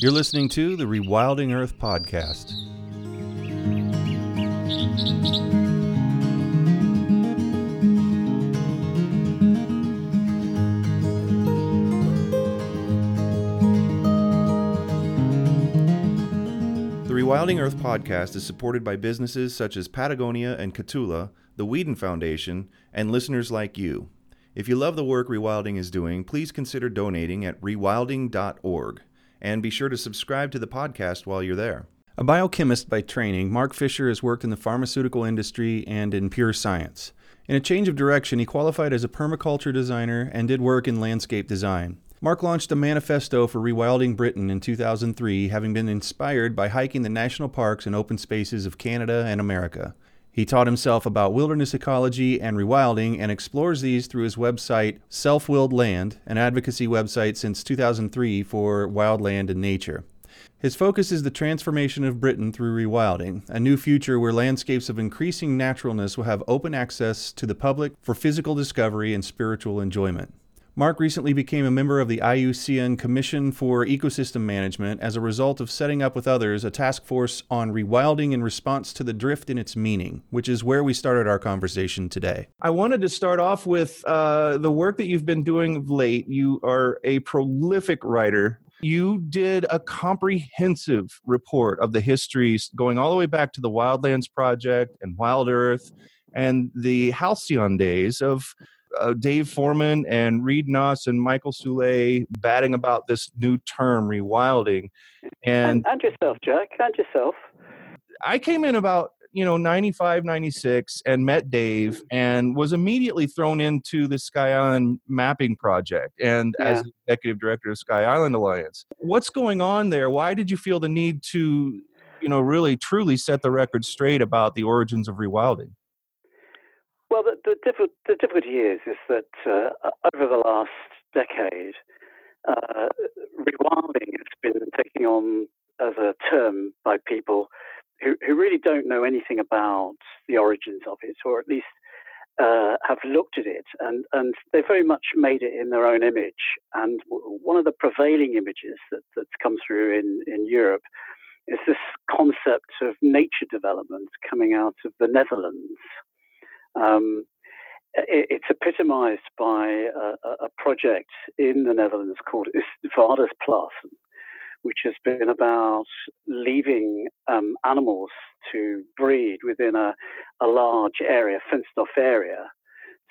You're listening to the Rewilding Earth podcast. The Rewilding Earth podcast is supported by businesses such as Patagonia and Kahtoola, the Weeden Foundation, and listeners like you. If you love the work Rewilding is doing, please consider donating at rewilding.org and be sure to subscribe to the podcast while you're there. A biochemist by training, Mark Fisher has worked in the pharmaceutical industry and in pure science. In a change of direction, he qualified as a permaculture designer and did work in landscape design. Mark launched a manifesto for rewilding Britain in 2003, having been inspired by hiking the national parks and open spaces of Canada and America. He taught himself about wilderness ecology and rewilding and explores these through his website Self Willed Land, an advocacy website since 2003 for wildland and nature. His focus is the transformation of Britain through rewilding, a new future where landscapes of increasing naturalness will have open access to the public for physical discovery and spiritual enjoyment. Mark recently became a member of the IUCN Commission for Ecosystem Management as a result of setting up with others a task force on rewilding in response to the drift in its meaning, which is where we started our conversation today. I wanted to start off with uh, the work that you've been doing of late. You are a prolific writer. You did a comprehensive report of the histories going all the way back to the Wildlands Project and Wild Earth and the halcyon days of uh, Dave Foreman and Reed Noss and Michael Soule batting about this new term, rewilding. And, and, and yourself, Jack, and yourself. I came in about you know 95 96 and met dave and was immediately thrown into the sky island mapping project and yeah. as executive director of sky island alliance what's going on there why did you feel the need to you know really truly set the record straight about the origins of rewilding well, the, the, the difficulty is is that uh, over the last decade, uh, rewilding has been taken on as a term by people who, who really don't know anything about the origins of it, or at least uh, have looked at it, and, and they very much made it in their own image. And one of the prevailing images that, that's come through in, in Europe is this concept of nature development coming out of the Netherlands. Um, it, it's epitomized by a, a, project in the Netherlands called Oostvaardersplassen, which has been about leaving um, animals to breed within a, a large area, fenced off area,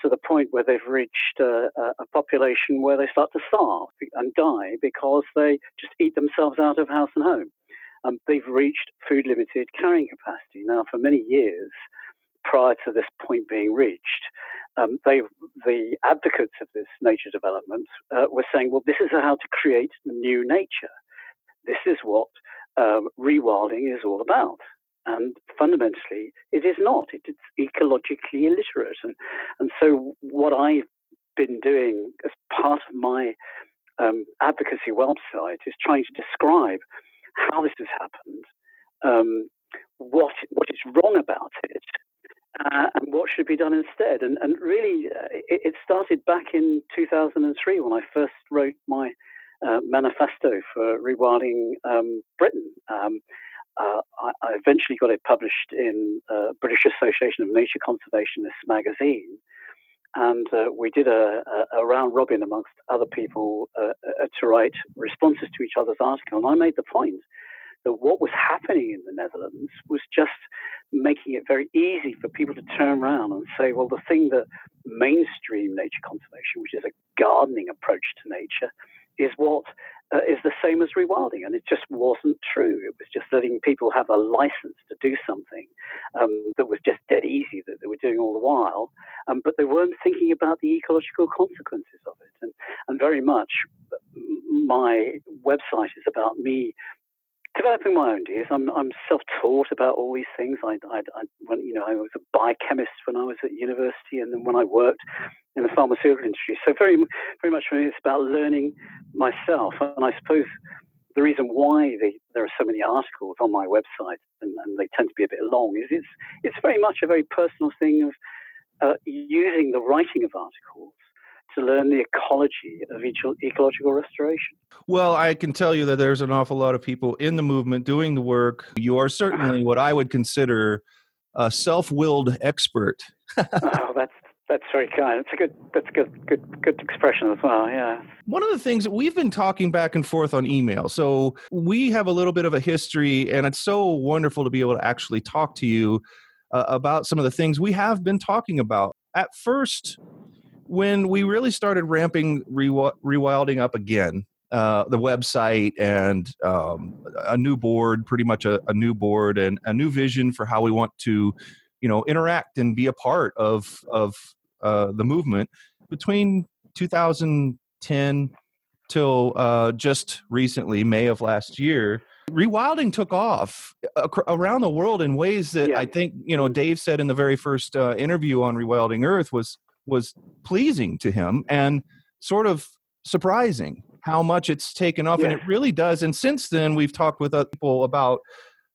to the point where they've reached a, a, population where they start to starve and die because they just eat themselves out of house and home. Um, they've reached food limited carrying capacity. Now, for many years, prior to this point being reached, um, they, the advocates of this nature development uh, were saying, well, this is how to create new nature. This is what um, rewilding is all about. And fundamentally, it is not. It, it's ecologically illiterate. And, and so, what I've been doing as part of my um, advocacy website is trying to describe how this has happened, um, what what is wrong about it, uh, and what should be done instead. And, and really, uh, it, it, started back in 2003 when I first wrote my uh, manifesto for rewilding um, Britain. Um, uh, I, I, eventually got it published in uh, British Association of Nature Conservationists magazine. And uh, we did a, a, a, round robin amongst other people to write responses to each other's article. And I made the point that what was happening in the Netherlands was just making it very easy for people to turn around and say, well, the thing that mainstream nature conservation, which is a gardening approach to nature, is what uh, is the same as rewilding. And it just wasn't true. It was just letting people have a license to do something um, that was just dead easy that they were doing all the while, um, but they weren't thinking about the ecological consequences of it. And, and very much my website is about me developing my own ideas. I'm, I'm self-taught about all these things. I, I, I, when, you know, I was a biochemist when I was at university, and then when I worked in the pharmaceutical industry. So very, very much for me, it's about learning myself. And I suppose the reason why the, there are so many articles on my website, and, and, they tend to be a bit long, is it's it's very much a very personal thing of uh, using the writing of articles to learn the ecology of ecological restoration. Well, I can tell you that there's an awful lot of people in the movement doing the work. You are certainly what I would consider a self-willed expert. oh, that's that's very kind. It's a good that's a good good good expression as well. Yeah. One of the things that we've been talking back and forth on email. So we have a little bit of a history and it's so wonderful to be able to actually talk to you uh, about some of the things we have been talking about. At first when we really started ramping rewilding up again, uh, the website and um, a new board, pretty much a, a, new board and a new vision for how we want to, you know, interact and be a part of of uh, the movement between 2010 till uh, just recently, May of last year. Rewilding took off around the world in ways that yeah. I think you know Dave said in the very first uh, interview on Rewilding Earth was was pleasing to him and sort of surprising how much it's taken off, yeah. and it really does. And since then, we've talked with other people about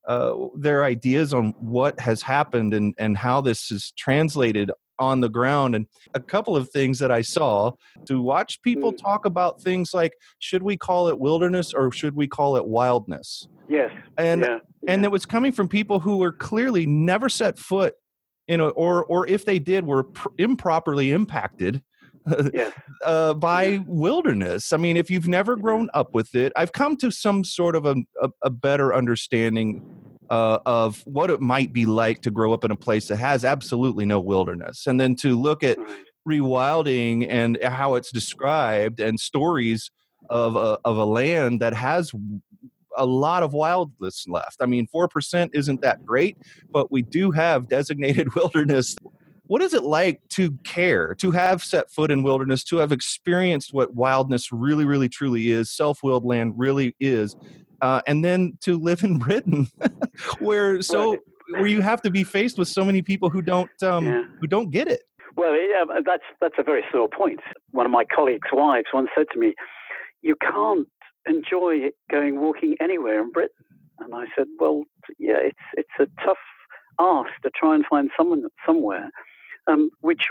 uh, their ideas on what has happened and and how this is translated on the ground and a couple of things that i saw to watch people mm. talk about things like should we call it wilderness or should we call it wildness yes and yeah. and it was coming from people who were clearly never set foot in a, or or if they did were pr- improperly impacted yes. uh, by yeah. wilderness. I mean, if you've never grown up with it, I've come to some sort of a, a, a better understanding uh, of what it might be like to grow up in a place that has absolutely no wilderness, and then to look at rewilding and how it's described and stories of a, of a land that has a lot of wildness left. I mean, 4% isn't that great, but we do have designated wilderness. What is it like to care, to have set foot in wilderness, to have experienced what wildness really, really, truly is, self willed land really is, uh, and then to live in Britain, where so where you have to be faced with so many people who don't um, yeah. who don't get it. Well, yeah, that's that's a very sore point. One of my colleagues' wives once said to me, "You can't enjoy going walking anywhere in Britain." And I said, "Well, yeah, it's it's a tough ask to try and find someone somewhere um, which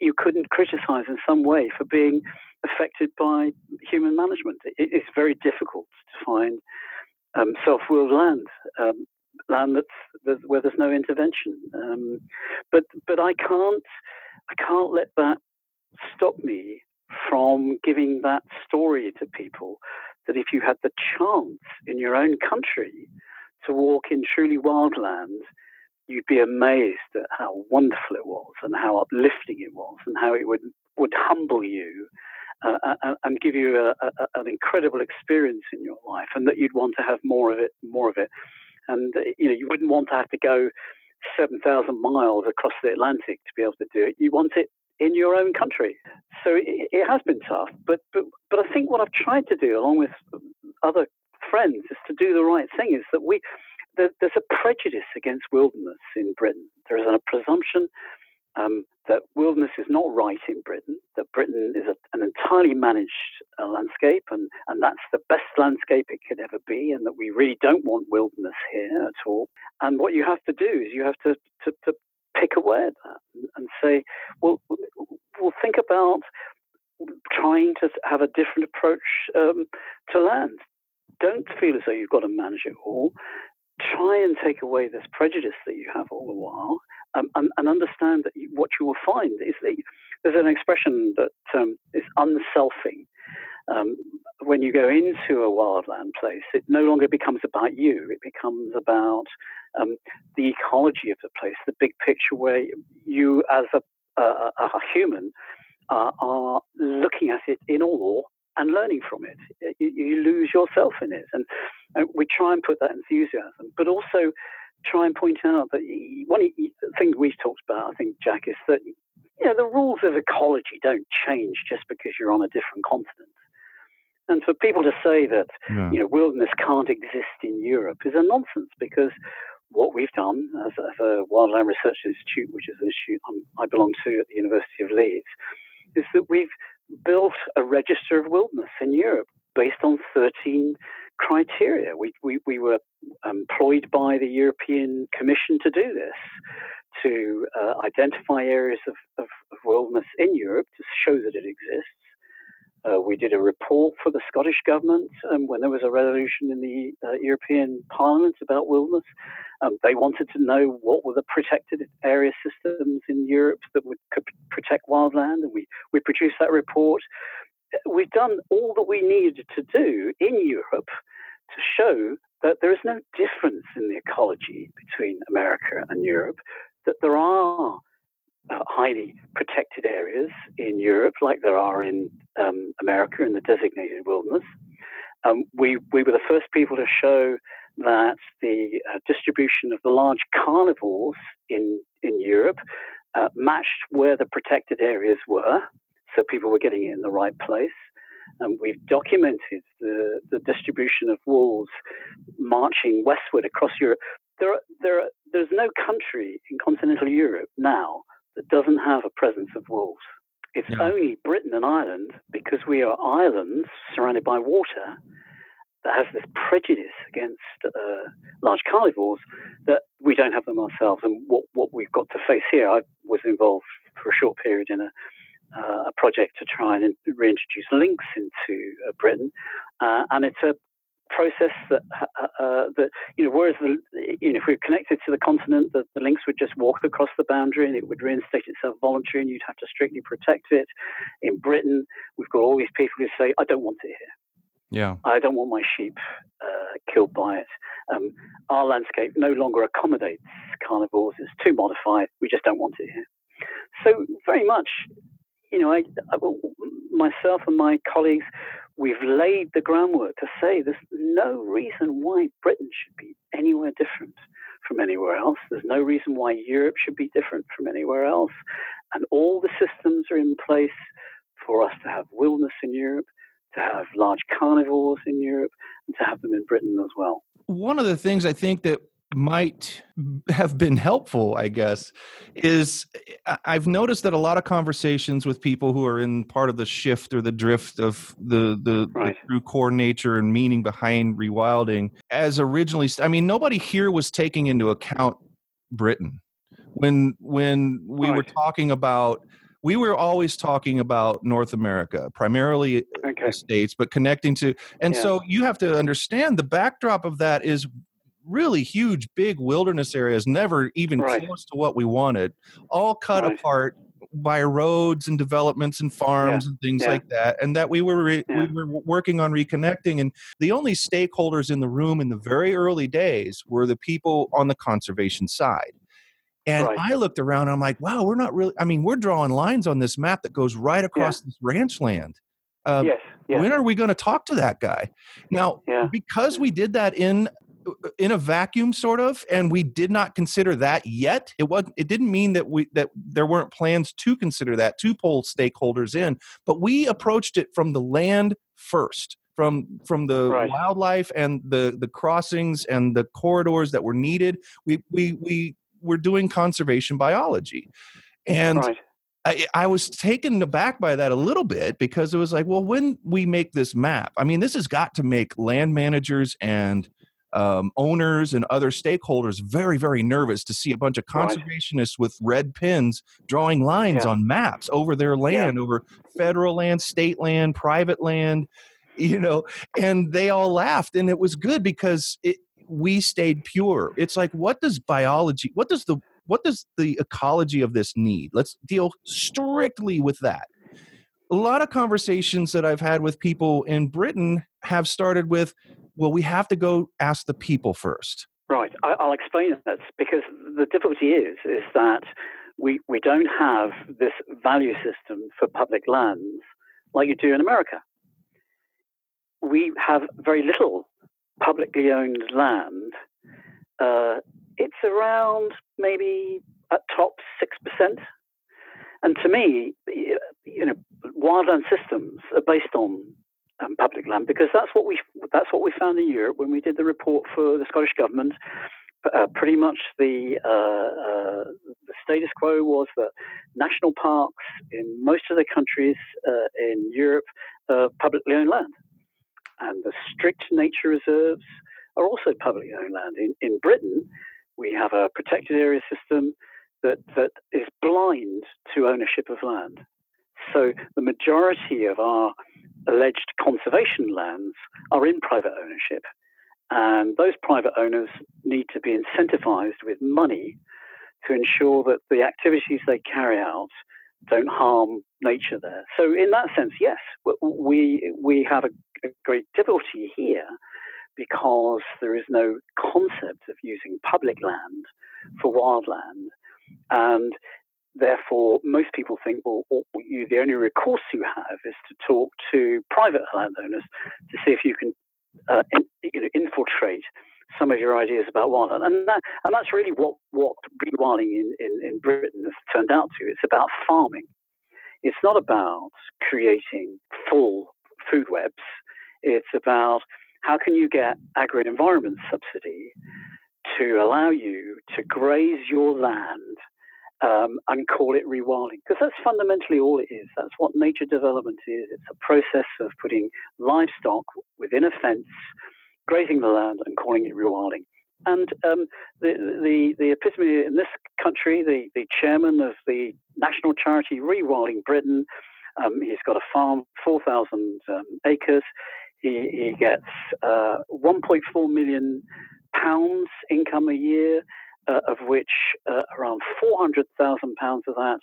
you couldn't criticize in some way for being affected by human management. It is very difficult to find um, self-willed land, um, land that's, that's, where there's no intervention. Um, but but I can't I can't let that stop me from giving that story to people. That if you had the chance in your own country to walk in truly wild land, you'd be amazed at how wonderful it was and how uplifting it was and how it would would humble you uh, and, uh, uh, and, give you a, a, an incredible experience in your life, and that you'd want to have more of it, more of it. And uh, you know, you wouldn't want to have to go seven thousand miles across the Atlantic to be able to do it. You want it in your own country. So it, it has been tough, but but but I think what I've tried to do, along with other friends, is to do the right thing. Is that we there's a prejudice against wilderness in Britain. There is a presumption um, that wilderness is not right in Britain, that Britain is a, an entirely managed uh, landscape, and, and that's the best landscape it could ever be, and that we really don't want wilderness here at all. And what you have to do is you have to, to, to pick away at that and, and say, well, we'll think about trying to have a different approach um, to land. Don't feel as though you've got to manage it all try and take away this prejudice that you have all the while um, and, and, understand that you, what you will find is that there's an expression that um, is unselfing. Um, when you go into a wildland place, it no longer becomes about you. It becomes about um, the ecology of the place, the big picture where you, as a, a, a human, uh, are looking at it in awe and learning from it. You, you lose yourself in it. And, and, we try and put that enthusiasm, but also try and point out that one of the things we've talked about, I think, Jack, is that you know, the rules of ecology don't change just because you're on a different continent. And for people to say that yeah. you know wilderness can't exist in Europe is a nonsense because what we've done as, as a Wildland Research Institute, which is an institute I'm, i belong to at the University of Leeds, is that we've built a register of wilderness in Europe based on 13 criteria. We, we, we were employed by the European Commission to do this, to uh, identify areas of, of, of, wilderness in Europe to show that it exists. Uh, we did a report for the Scottish government um, when there was a resolution in the uh, European Parliament about wilderness. Um, they wanted to know what were the protected area systems in Europe that would could protect wildland, and we, we produced that report. We've done all that we needed to do in Europe to show that there is no difference in the ecology between America and Europe, that there are highly protected areas in Europe, like there are in um, America in the designated wilderness. Um, we, we were the first people to show that the uh, distribution of the large carnivores in, in Europe uh, matched where the protected areas were, so people were getting it in the right place. And we've documented the, the distribution of wolves marching westward across Europe. There, are, there are, there's no country in continental Europe now that doesn't have a presence of wolves. It's yeah. only Britain and Ireland, because we are islands surrounded by water, that has this prejudice against uh, large carnivores that we don't have them ourselves. And what, what we've got to face here, I was involved for a short period in a, uh, a project to try and reintroduce lynx into uh, Britain, uh, and it's a process that uh, uh, that you know whereas the you know if we are connected to the continent the, the lynx would just walk across the boundary and it would reinstate itself voluntarily and you'd have to strictly protect it in britain we've got all these people who say i don't want it here yeah. I don't want my sheep uh, killed by it. Um, our landscape no longer accommodates carnivores. It's too modified. We just don't want it here. So very much, you know, I, I, myself and my colleagues, we've laid the groundwork to say there's no reason why Britain should be anywhere different from anywhere else. There's no reason why Europe should be different from anywhere else. And all the systems are in place for us to have wilderness in Europe, to have large carnivores in Europe, and to have them in Britain as well. One of the things I think that might have been helpful, I guess, is I've noticed that a lot of conversations with people who are in part of the shift or the drift of the the, right. the true core nature and meaning behind rewilding, as originally, I mean, nobody here was taking into account Britain when when we right. were talking about we were always talking about North America, primarily uh, okay. states, but connecting to, and yeah. so you have to understand the backdrop of that is really huge, big wilderness areas, never even right. close to what we wanted, all cut right. apart by roads and developments and farms yeah. and things yeah. like that and that we were re- yeah. we were working on reconnecting and the only stakeholders in the room in the very early days were the people on the conservation side and right. I looked around and I'm like, wow, we're not really, I mean, we're drawing lines on this map that goes right across this ranch land. Um, yes. When are we going to talk to that guy? Now, because we did that in Uh, in a vacuum sort of and we did not consider that yet it was it didn't mean that we that there weren't plans to consider that to pull stakeholders in but we approached it from the land first from from the right. wildlife and the the crossings and the corridors that were needed we we we we're doing conservation biology. And right. I, I, was taken aback by that a little bit because it was like, well, when we make this map, I mean, this has got to make land managers and um, owners and other stakeholders very, very nervous to see a bunch of conservationists with red pins drawing lines yeah. on maps over their land, yeah. over federal land, state land, private land, you know, and they all laughed. And it was good because it, we stayed pure. It's like, what does biology, what does the, what does the ecology of this need? Let's deal strictly with that. A lot of conversations that I've had with people in Britain have started with, well, we have to go ask the people first. Right. I'll explain that because the difficulty is is that we we don't have this value system for public lands like you do in America. We have very little publicly owned land, uh, it's around maybe at top 6%. And to me, you know, wildland systems are based on um, public land because that's what we that's what we found in Europe when we did the report for the Scottish government. Uh, pretty much the uh, uh, the status quo was that national parks in most of the countries uh, in Europe are publicly owned land and the strict nature reserves are also publicly owned land. In, in Britain, we have a protected area system. that, that is blind to ownership of land. So the majority of our alleged conservation lands are in private ownership. And those private owners need to be incentivized with money to ensure that the activities they carry out don't harm nature there. So, in that sense, yes, we, we have a, a great difficulty here because there is no concept of using public land for wildland. And therefore, most people think, well, you, the only recourse you have is to talk to private landowners to see if you can uh, in, you know, infiltrate some of your ideas about wildland. And, that, and that's really what, what rewilding in, in, in Britain has turned out to. It's about farming. It's not about creating full food webs. It's about how can you get agri-environment subsidy to allow you to graze your land um, and call it rewilding? Because that's fundamentally all it is. That's what nature development is. It's a process of putting livestock within a fence, grazing the land, and calling it rewilding. And um, the, the, the epitome in this country, the, the chairman of the national charity Rewilding Britain, um, he's got a farm, 4,000 um, acres. He, he gets uh, 1.4 million pounds income a year, uh, of which uh, around 400,000 pounds of that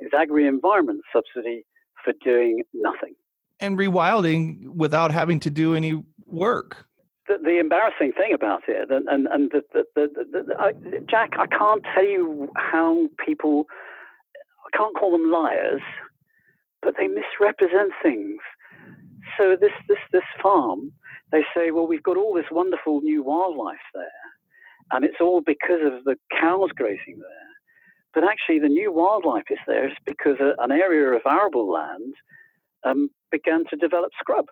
is agri-environment subsidy for doing nothing. And rewilding without having to do any work. The, the embarrassing thing about it, and, and, and the, the, the, the I, Jack, I can't tell you how people, I can't call them liars, but they misrepresent things. So this this this farm, they say, well, we've got all this wonderful new wildlife there, and it's all because of the cows grazing there. But actually, the new wildlife is there is because a, an area of arable land um, began to develop scrub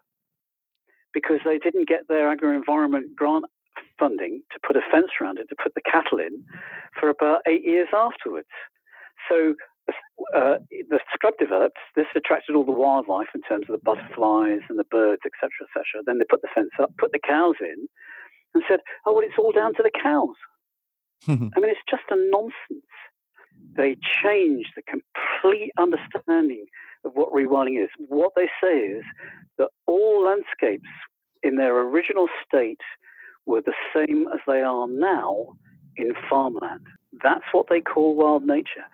because they didn't get their agri-environment grant funding to put a fence around it to put the cattle in for about eight years afterwards. So uh, the scrub developed. This attracted all the wildlife in terms of the butterflies and the birds, etc., etc. Then they put the fence up, put the cows in, and said, "Oh, well, it's all down to the cows." I mean, it's just a nonsense. They changed the complete understanding of what rewilding is. What they say is that all landscapes in their original state were the same as they are now in farmland. That's what they call wild nature.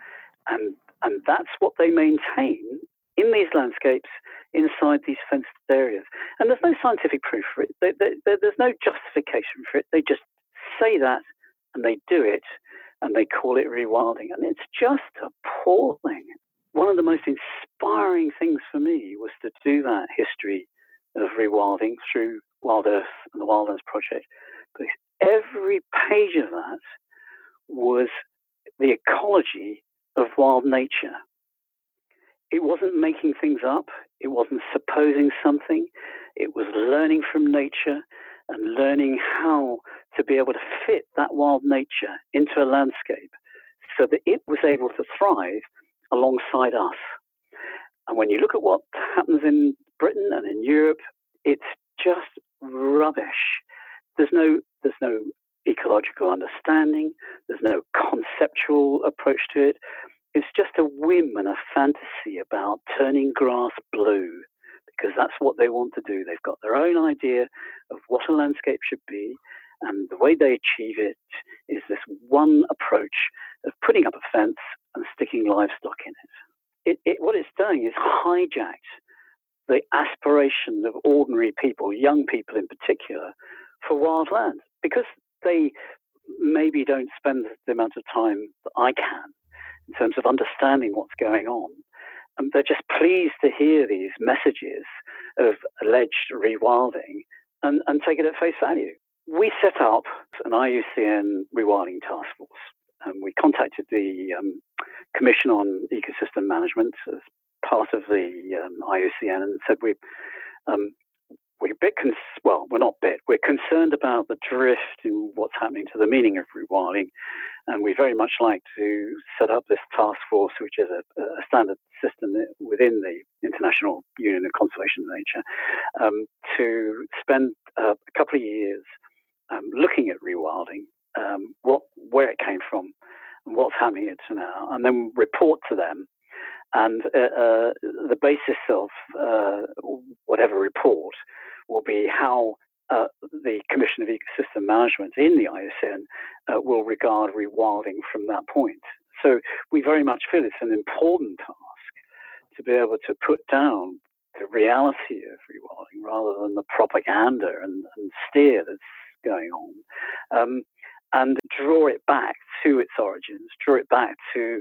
And and that's what they maintain in these landscapes inside these fenced areas. And there's no scientific proof for it. They, they, they, there's no justification for it. They just say that and they do it and they call it rewilding. And it's just appalling. One of the most inspiring things for me was to do that history of rewilding through Wild Earth and the Wildlands Project. Because every page of that was the ecology of wild nature. It wasn't making things up, it wasn't supposing something, it was learning from nature and learning how to be able to fit that wild nature into a landscape so that it was able to thrive alongside us. And when you look at what happens in Britain and in Europe, it's just rubbish. There's no there's no ecological understanding. There's no conceptual approach to it. It's just a whim and a fantasy about turning grass blue because that's what they want to do. They've got their own idea of what a landscape should be, and the way they achieve it is this one approach of putting up a fence and sticking livestock in it. it, it what it's doing is hijacked the aspiration of ordinary people, young people in particular, for wild land because they maybe don't spend the amount of time that I can in terms of understanding what's going on. And they're just pleased to hear these messages of alleged rewilding and, and take it at face value. We set up an IUCN rewilding task force. And we contacted the um, Commission on Ecosystem Management as part of the um, IUCN and said we um, we're a bit, well, we're not bit, we're concerned about the drift in what's happening to the meaning of rewilding. And we very much like to set up this task force, which is a, a standard system within the International Union of Conservation of Nature, um, to spend uh, a couple of years um, looking at rewilding, um, what, where it came from, what's happening to now, and then report to them. And uh, uh, the basis of uh, whatever report will be how uh, the Commission of Ecosystem Management in the IUCN uh, will regard rewilding from that point. So we very much feel it's an important task to be able to put down the reality of rewilding rather than the propaganda and, and steer that's going on. Um, and draw it back to its origins, draw it back to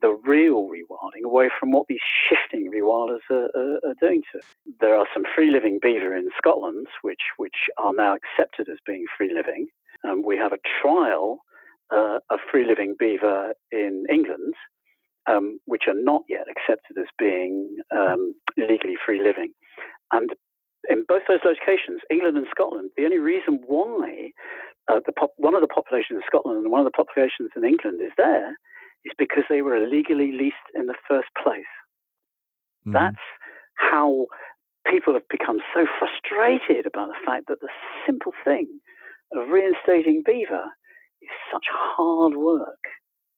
the real rewilding away from what these shifting rewilders are, are, are, doing to. There are some free living beaver in Scotland, which, which are now accepted as being free living. Um, we have a trial uh, of free living beaver in England, um, which are not yet accepted as being um, legally free living. And in both those locations, England and Scotland, the only reason why uh, the pop- one of the populations in Scotland and one of the populations in England is there is because they were illegally leased in the first place. Mm-hmm. That's how people have become so frustrated about the fact that the simple thing of reinstating beaver is such hard work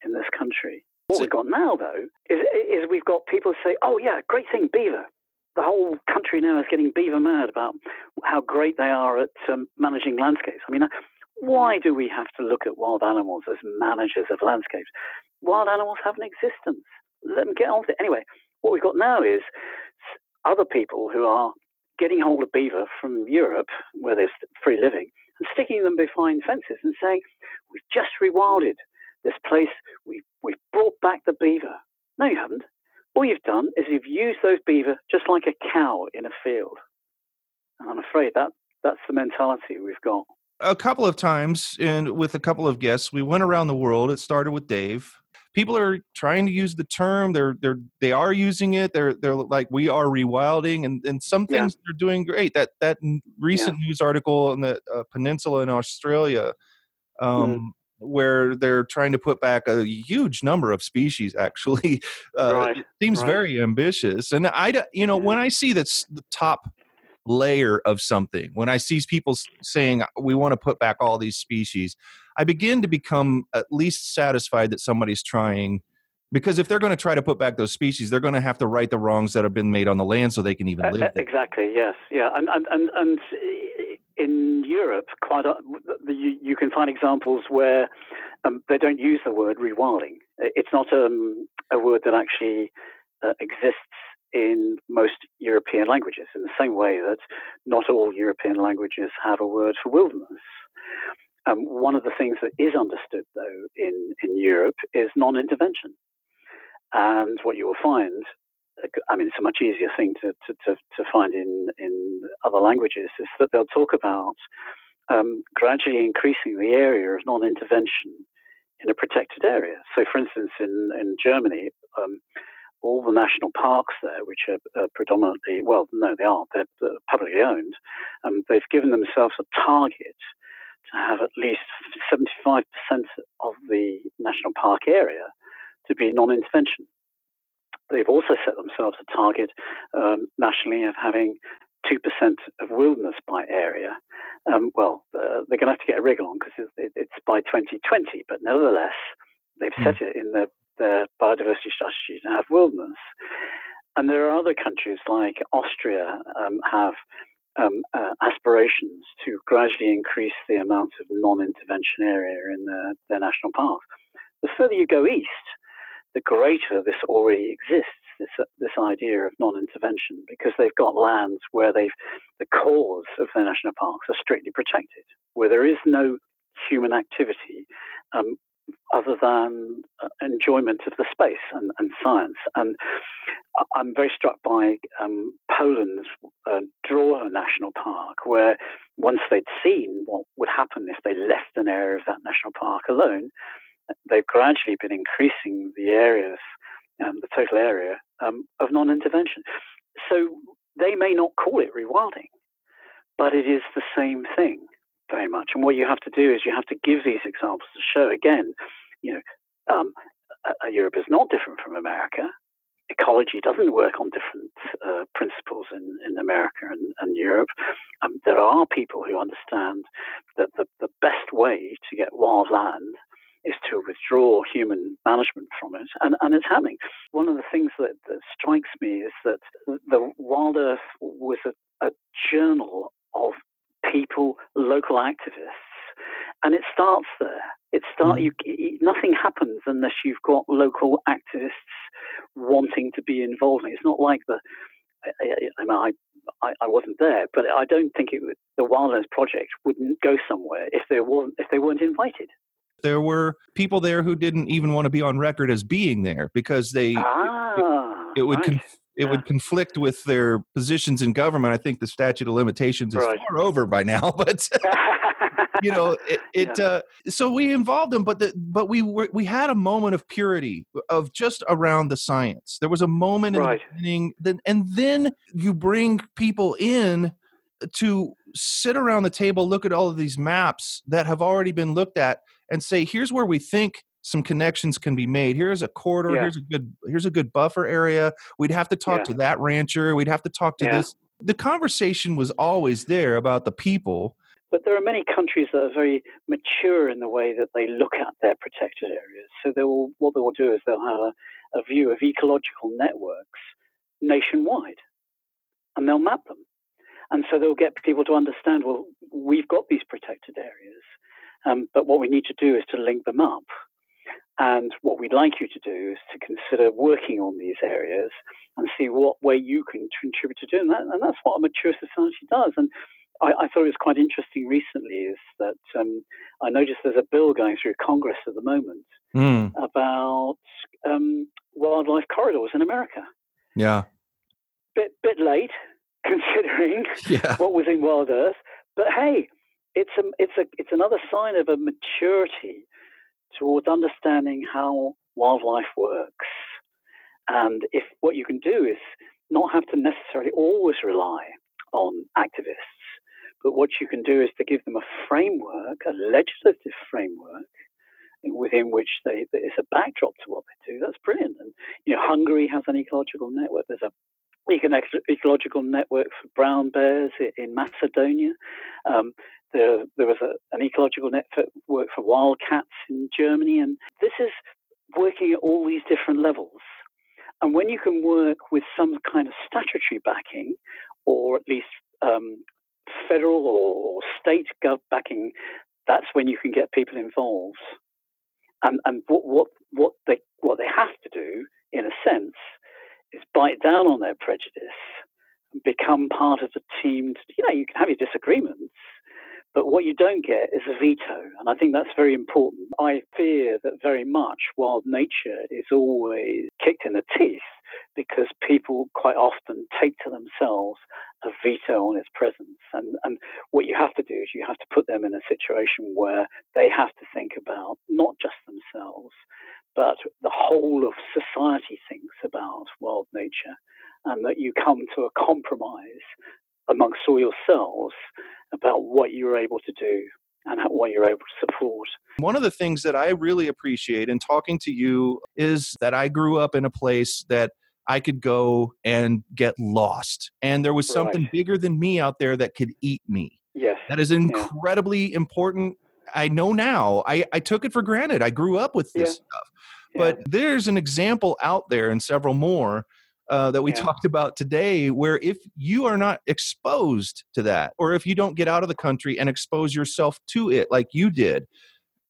in this country. What we've got now, though, is, is we've got people say, oh, yeah, great thing, beaver. The whole country now is getting beaver mad about how great they are at um, managing landscapes. I mean, why do we have to look at wild animals as managers of landscapes? Wild animals have an existence. Let them get on with it. Anyway, what we've got now is other people who are getting hold of beaver from Europe, where there's free living, and sticking them behind fences and saying, We've just rewilded this place. We've, we've brought back the beaver. No, you haven't. All you've done is you've used those beaver just like a cow in a field. And I'm afraid that that's the mentality we've got a couple of times and with a couple of guests we went around the world it started with dave people are trying to use the term they're they're they are using it they're they're like we are rewilding and and some things yeah. they're doing great that that recent yeah. news article in the uh, peninsula in australia um, mm. where they're trying to put back a huge number of species actually uh, right. it seems right. very ambitious and i you know yeah. when i see that's the top layer of something. When I see people saying we want to put back all these species, I begin to become at least satisfied that somebody's trying. Because if they're going to try to put back those species, they're going to have to right the wrongs that have been made on the land so they can even live. Uh, exactly. Yes. Yeah. And and and, and in Europe, quite a, you, you can find examples where um, they don't use the word rewilding. It's not um, a word that actually uh, exists in most European languages, in the same way that not all European languages have a word for wilderness. Um, one of the things that is understood, though, in, in Europe is non intervention. And what you will find, I mean, it's a much easier thing to, to, to, to find in, in other languages, is that they'll talk about um, gradually increasing the area of non intervention in a protected area. So, for instance, in, in Germany, um, all the national parks there, which are uh, predominantly, well, no, they aren't, they're uh, publicly owned, um, they've given themselves a target to have at least 75% of the national park area to be non intervention. They've also set themselves a target um, nationally of having 2% of wilderness by area. Um, well, uh, they're going to have to get a wriggle on because it, it's by 2020, but nevertheless, they've hmm. set it in the their biodiversity strategy to have wilderness. And there are other countries like Austria um, have um, uh, aspirations to gradually increase the amount of non-intervention area in their, their national parks. The further you go east, the greater this already exists. This, uh, this idea of non-intervention because they've got lands where they've the cores of their national parks are strictly protected, where there is no human activity, um, other than uh, enjoyment of the space and, and, science. And I'm very struck by um, Poland's uh, Dror National Park, where once they'd seen what would happen if they left an area of that national park alone, they've gradually been increasing the areas, um, the total area um, of non-intervention. So they may not call it rewilding, but it is the same thing very much. And what you have to do is you have to give these examples to show again, you know, um, uh, Europe is not different from America. Ecology doesn't work on different uh, principles in, in America and, and Europe. Um, there are people who understand that the, the best way to get wild land is to withdraw human management from it, and, and it's happening. One of the things that, that strikes me is that the Wild Earth was a, a journal of people, local activists, and it starts there. It start mm. you, nothing happens unless you've got local activists wanting to be involved. It's not like the I, I, I I, I wasn't there, but I don't think it would, the Wild Earth project wouldn't go somewhere if they weren't if they weren't invited. There were people there who didn't even want to be on record as being there because they ah, it, it, would right. conf- it yeah. would conflict with their positions in government. I think the statute of limitations is right. far over by now, but you know it. it yeah. uh, so we involved them, but the, but we were, we had a moment of purity of just around the science. There was a moment right. in the beginning, then, and then you bring people in to sit around the table, look at all of these maps that have already been looked at, and say, here's where we think some connections can be made. Here's a corridor. Yeah. Here's a good. Here's a good buffer area. We'd have to talk yeah. to that rancher. We'd have to talk to yeah. this. The conversation was always there about the people. But there are many countries that are very mature in the way that they look at their protected areas. So they will, what they will do is they'll have a, a view of ecological networks nationwide, and they'll map them. And so they'll get people to understand, well, we've got these protected areas, um, but what we need to do is to link them up. And what we'd like you to do is to consider working on these areas and see what way you can contribute to doing that. And that's what a mature society does. And I, I thought it was quite interesting recently is that um, I noticed there's a bill going through Congress at the moment mm. about um, wildlife corridors in America. Yeah. Bit bit late, considering yeah. what was in Wild Earth. But hey, it's a, it's a, it's another sign of a maturity towards understanding how wildlife works. And if what you can do is not have to necessarily always rely on activists, but what you can do is to give them a framework, a legislative framework, within which they, is a backdrop to what they do. That's brilliant. And you know, Hungary has an ecological network. There's a ecological network for brown bears in Macedonia. Um, there, there was a, an ecological network for wildcats in Germany, and this is working at all these different levels. And when you can work with some kind of statutory backing, or at least um, federal or state gov backing, that's when you can get people involved. And, and what, what, what, they, what they have to do, in a sense, is bite down on their prejudice and become part of the team. You know, you can have your disagreements, but what you don't get is a veto. And I think that's very important. I fear that very much wild nature is always kicked in the teeth because people quite often take to themselves a veto on its presence. And, and what you have to do is you have to put them in a situation where they have to think about not just themselves, but the whole of society thinks about wild nature, and that you come to a compromise amongst all yourselves about what you're able to do and what you're able to support. One of the things that I really appreciate in talking to you is that I grew up in a place that I could go and get lost. And there was something right. bigger than me out there that could eat me. Yes. That is incredibly yeah. important. I know now. I, I took it for granted. I grew up with this yeah. stuff. But there's an example out there and several more uh, that we yeah. talked about today where if you are not exposed to that, or if you don't get out of the country and expose yourself to it like you did,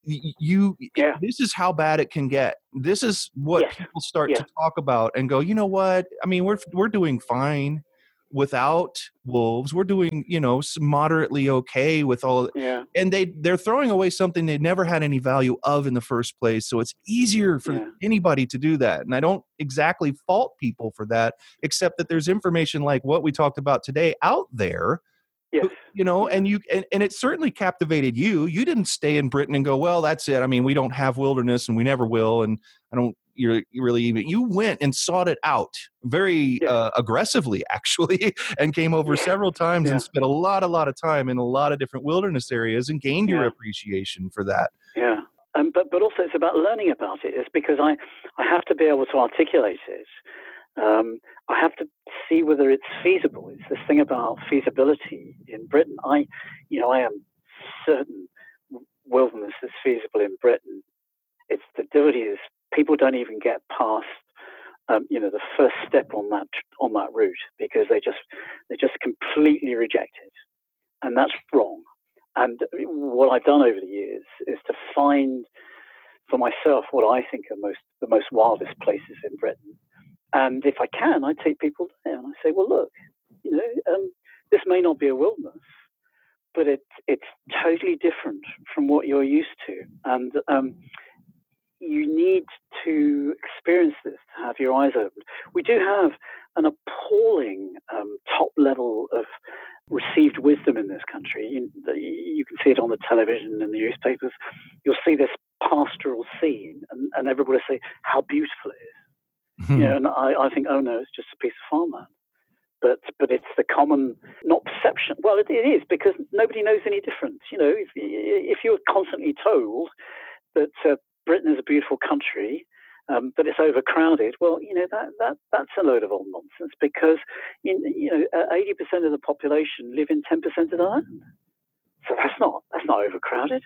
you yeah. this is how bad it can get this is what people start yeah. to talk about and go you know what i mean we're we're doing fine without wolves we're doing you know moderately okay with all yeah and they they're throwing away something they never had any value of in the first place so it's easier for yeah. anybody to do that and i don't exactly fault people for that except that there's information like what we talked about today out there Yes. You know, and you and, and it certainly captivated you. You didn't stay in Britain and go, well, that's it. I mean, we don't have wilderness and we never will. And I don't you're really even you went and sought it out very yeah. uh, aggressively actually and came over yeah. several times yeah. and spent a lot a lot of time in a lot of different wilderness areas and gained your appreciation for that yeah um, but but also it's about learning about it it's because i i have to be able to articulate it um, I have to see whether it's feasible. It's this thing about feasibility in Britain. I, you know, I am certain wilderness is feasible in Britain it's the difficulty is people don't even get past um, you know the first step on that on that route because they just they just completely reject it, and that's wrong. And what I've done over the years is to find for myself what I think are most the most wildest places in Britain. And if I can, I take people there and I say, well, look, you know, um, this may not be a wilderness, but it's it's totally different from what you're used to, and um, you need to experience this to have your eyes opened. We do have an appalling um, top level of received wisdom in this country. You, you, can see it on the television and the newspapers. You'll see this pastoral scene, and, and everybody say how beautiful it is. Hmm. You know, and I, I think, oh no, it's just a piece of farmland. But but it's the common not perception. Well, it, it is because nobody knows any difference. You know, if, if you're constantly told that uh, Britain is a beautiful country, um, but it's overcrowded. Well, you know that that that's a load of old nonsense because in, you know eighty percent of the population live in ten percent of the land. So that's not that's not overcrowded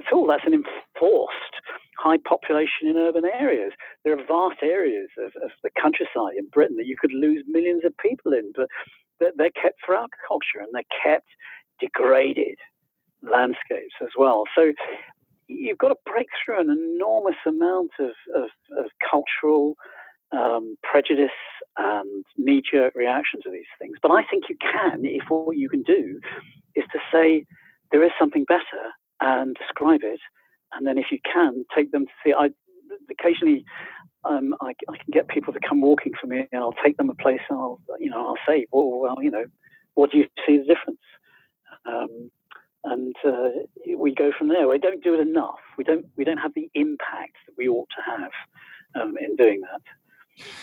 at all. That's an enforced high population in urban areas. There are vast areas of, of the countryside in Britain that you could lose millions of people in, but they're kept for agriculture and they're kept degraded landscapes as well. So you've got to break through an enormous amount of, of, of cultural um, prejudice and knee jerk reaction to these things. But I think you can if what you can do is to say there is something better and describe it. And then if you can, take them to see. I occasionally um, I, I, can get people to come walking for me, and I'll take them a place, and I'll you know I'll say, well, well you know, what do you see the difference? Um, and uh, we go from there. We don't do it enough. We don't we don't have the impact that we ought to have um, in doing that.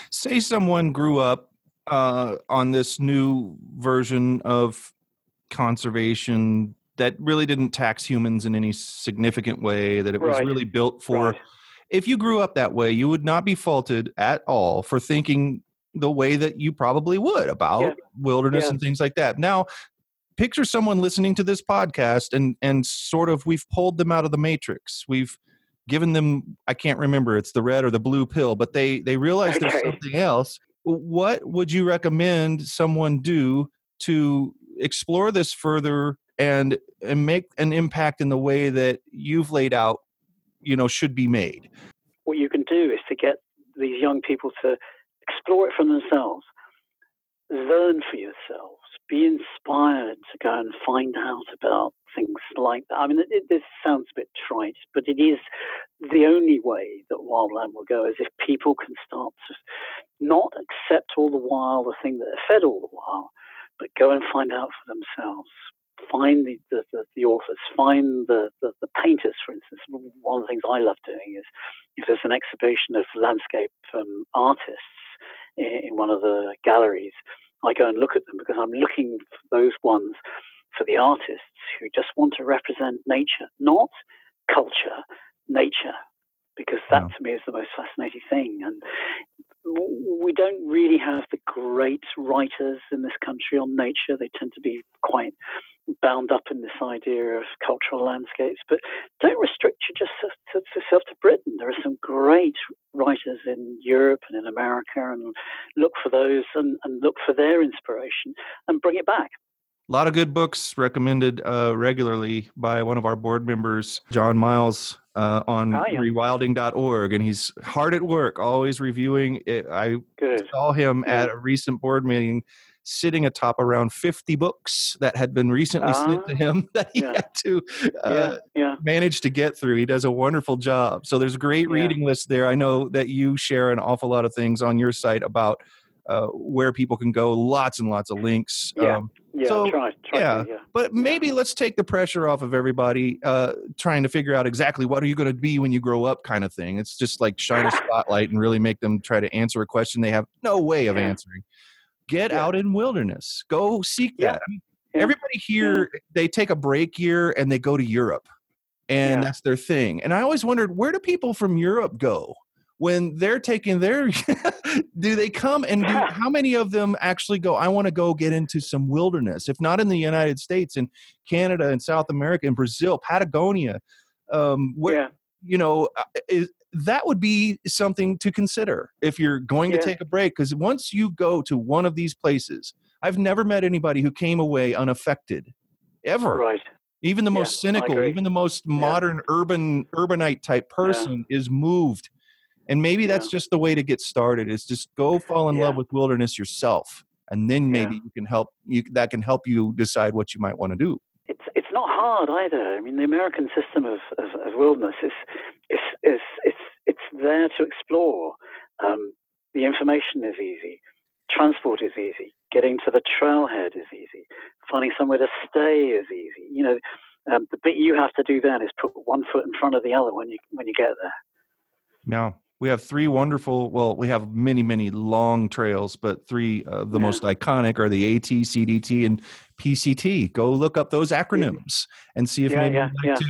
Say someone grew up uh, on this new version of conservation that really didn't tax humans in any significant way. That it was right. really built for. Right. If you grew up that way, you would not be faulted at all for thinking the way that you probably would about yeah. wilderness yeah. and things like that. Now, picture someone listening to this podcast and and sort of we've pulled them out of the matrix. We've given them i can't remember it's the red or the blue pill but they they realize okay. there's something else. What would you recommend someone do to explore this further and and make an impact in the way that you've laid out you know should be made? What you can do is to get these young people to explore it for themselves learn for yourselves be inspired to go and find out about things like that. I mean, it, it, this sounds a bit trite, but it is the only way that wildland will go is if people can start to not accept all the while the thing that they're fed all the while, but go and find out for themselves. Find the, the, the, the authors, find the, the, the, painters, for instance. One of the things I love doing is if there's an exhibition of landscape um, artists in, in one of the galleries, I go and look at them because I'm looking for those ones for the artists who just want to represent nature, not culture, nature, because that to me is the most fascinating thing. And we don't really have the great writers in this country on nature. They tend to be quite bound up in this idea of cultural landscapes. But don't restrict yourself to, Britain. There are some great writers in Europe and in America, and look for those and, and look for their inspiration and bring it back. A lot of good books recommended uh, regularly by one of our board members, John Miles, uh, on oh, yeah. rewilding.org. And he's hard at work, always reviewing it. I good. saw him at a recent board meeting sitting atop around 50 books that had been recently uh, sent to ah, him that he yeah. had to uh, yeah, yeah. manage to get through. He does a wonderful job. So there's a great reading list there. I know that you share an awful lot of things on your site about uh, where people can go. Lots and lots of links. Yeah, um, yeah, so, try, try yeah. To, yeah. But maybe let's take the pressure off of everybody uh, trying to figure out exactly what are you going to be when you grow up, kind of thing. It's just like shine a spotlight and really make them try to answer a question they have no way of answering get yeah. out in wilderness. Go seek that. Yeah. everybody here they take a break year and they go to europe and that's their thing. And i always wondered where do people from europe go when they're taking their do they come and do, how many of them actually go i want to go get into some wilderness if not in the united states and canada and south america and brazil patagonia um, where, you know, uh, is, that would be something to consider if you're going Yeah. to take a break. Because once you go to one of these places, I've never met anybody who came away unaffected, ever. Right. Even the Yeah, most cynical, even the most Yeah. modern urban urbanite type person is moved. And maybe that's just the way to get started is just go fall in love with wilderness yourself. And then maybe you can help you that can help you decide what you might want to do. Not hard either. I mean, the American system of, of, of wilderness is is is it's it's there to explore. Um, the information is easy. Transport is easy. Getting to the trailhead is easy. Finding somewhere to stay is easy. You know, um, the bit you have to do then is put one foot in front of the other when you when you get there. Now we have three wonderful. Well, we have many, many long trails, but three of the Yeah. most iconic are the AT, CDT, and PCT. Go look up those acronyms and see if Yeah, maybe yeah, you'd like to.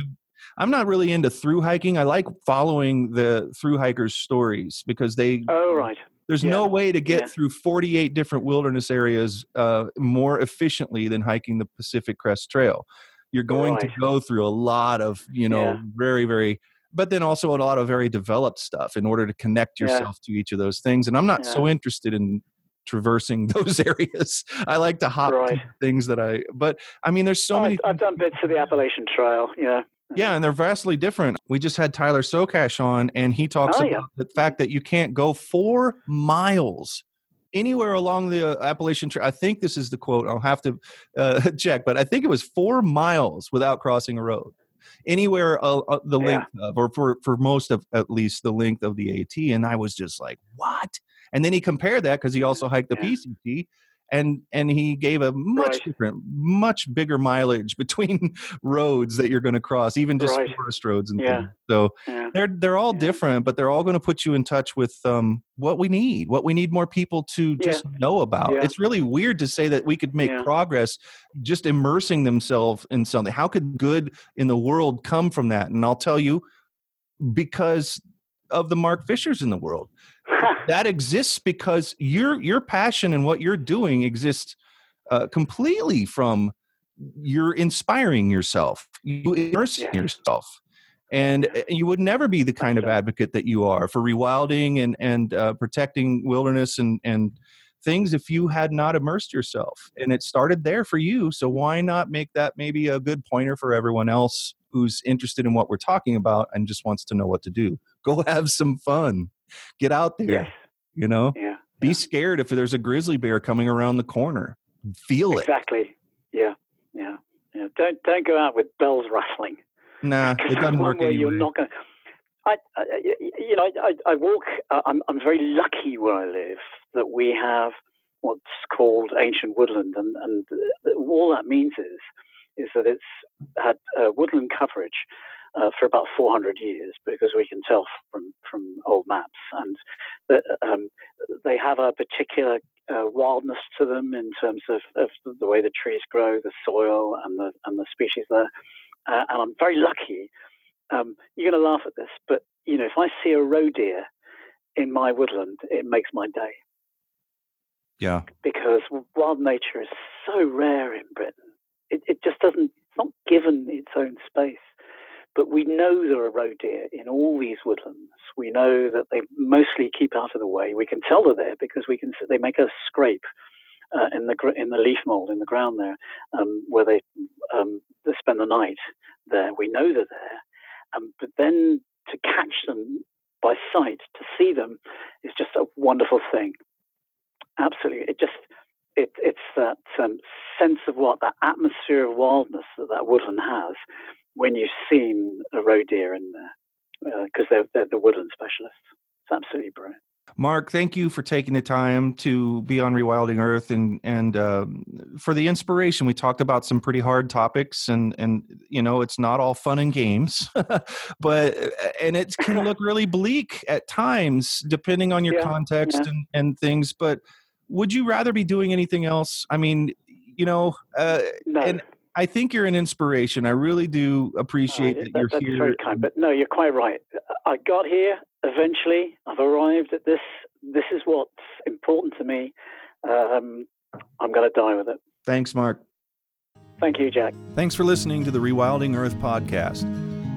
I'm not really into through hiking. I like following the through hikers' stories because they. Oh right. There's no way to get through 48 different wilderness areas uh, more efficiently than hiking the Pacific Crest Trail. You're going to go through a lot of, you know, very, very, but then also a lot of very developed stuff in order to connect Yeah. yourself to each of those things. And I'm not so interested in traversing those areas. I like to hop to things that I, but I mean, there's so I've, many. I've done bits of the Appalachian Trail. Yeah. Yeah, and they're vastly different. We just had Tyler Sokash on, and he talks Oh, about yeah. the fact that you can't go four miles anywhere along the Appalachian Trail. I think this is the quote. I'll have to uh, check, but I think it was four miles without crossing a road. Anywhere uh, uh, the Yeah. length of, or for for most of at least the length of the AT, and I was just like, what? And then he compared that because he also hiked the Yeah. PCT, and and he gave a much Right. different, much bigger mileage between roads that you're going to cross, even just Right. forest roads and Yeah. things. So Yeah. they're they're all Yeah. different, but they're all going to put you in touch with um, what we need, what we need more people to just know about. Yeah. It's really weird to say that we could make progress just immersing themselves in something. How could good in the world come from that? And I'll tell you, because of the Mark Fishers in the world that exists because your your passion and what you're doing exists uh, completely from you're inspiring yourself. You immersing Yeah. yourself. And uh, you would never be the kind of advocate that you are for rewilding and and uh, protecting wilderness and and things if you had not immersed yourself. And it started there for you so why not make that maybe a good pointer for everyone else who's interested in what we're talking about and just wants to know what to do? Go have some fun get out there yes. you know Yeah. be Yeah. scared if there's a grizzly bear coming around the corner feel it Exactly. Yeah. Yeah. Yeah. Don't don't go out with bells rattling. nah it doesn't work anyway. You're not going. I you know, I, I walk. uh, I'm, I'm very lucky where I live that we have what's called ancient woodland, and, and uh, all that means is is that it's had uh, woodland coverage uh, for about 400 years because we can tell from from old maps, and um, they have a particular uh, wildness to them in terms of, of the way the trees grow, the soil, and the and the species there. Uh, and I'm very lucky. Um, you're going to laugh at this, but you know, if I see a roe deer in my woodland, it makes my day yeah because wild nature is so rare in Britain. It, it just doesn't. It's not given its own space. But we know there are roe deer in all these woodlands. We know that they mostly keep out of the way. We can tell they're there because we can. They make a scrape uh, in the in the leaf mold in the ground there, um, where they um, they spend the night there. We know they're there, um, but then to catch them by sight, to see them, is just a wonderful thing. Absolutely, it just it, it's that um, sense of what that atmosphere of wildness that that woodland has when you've seen a roe deer in there, because they're, they're the woodland specialists. It's absolutely brilliant. mark thank you for taking the time to be on rewilding earth and and um, for the inspiration we talked about some pretty hard topics and and you know it's not all fun and games but and it can look really bleak at times depending on your Yeah, context yeah. and and things but would you rather be doing anything else i mean you know uh, No, And I think you're an inspiration. I really do appreciate Oh, that that- you're that's here. very kind. But no, you're quite right. I got here eventually. I've arrived at this. This is what's important to me. Um, I'm going to die with it. Thanks, Mark. Thank you, Jack. Thanks for listening to the Rewilding Earth podcast.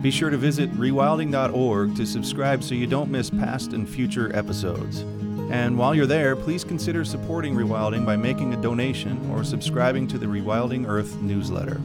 Be sure to visit rewilding.org to subscribe so you don't miss past and future episodes. And while you're there, please consider supporting Rewilding by making a donation or subscribing to the Rewilding Earth newsletter.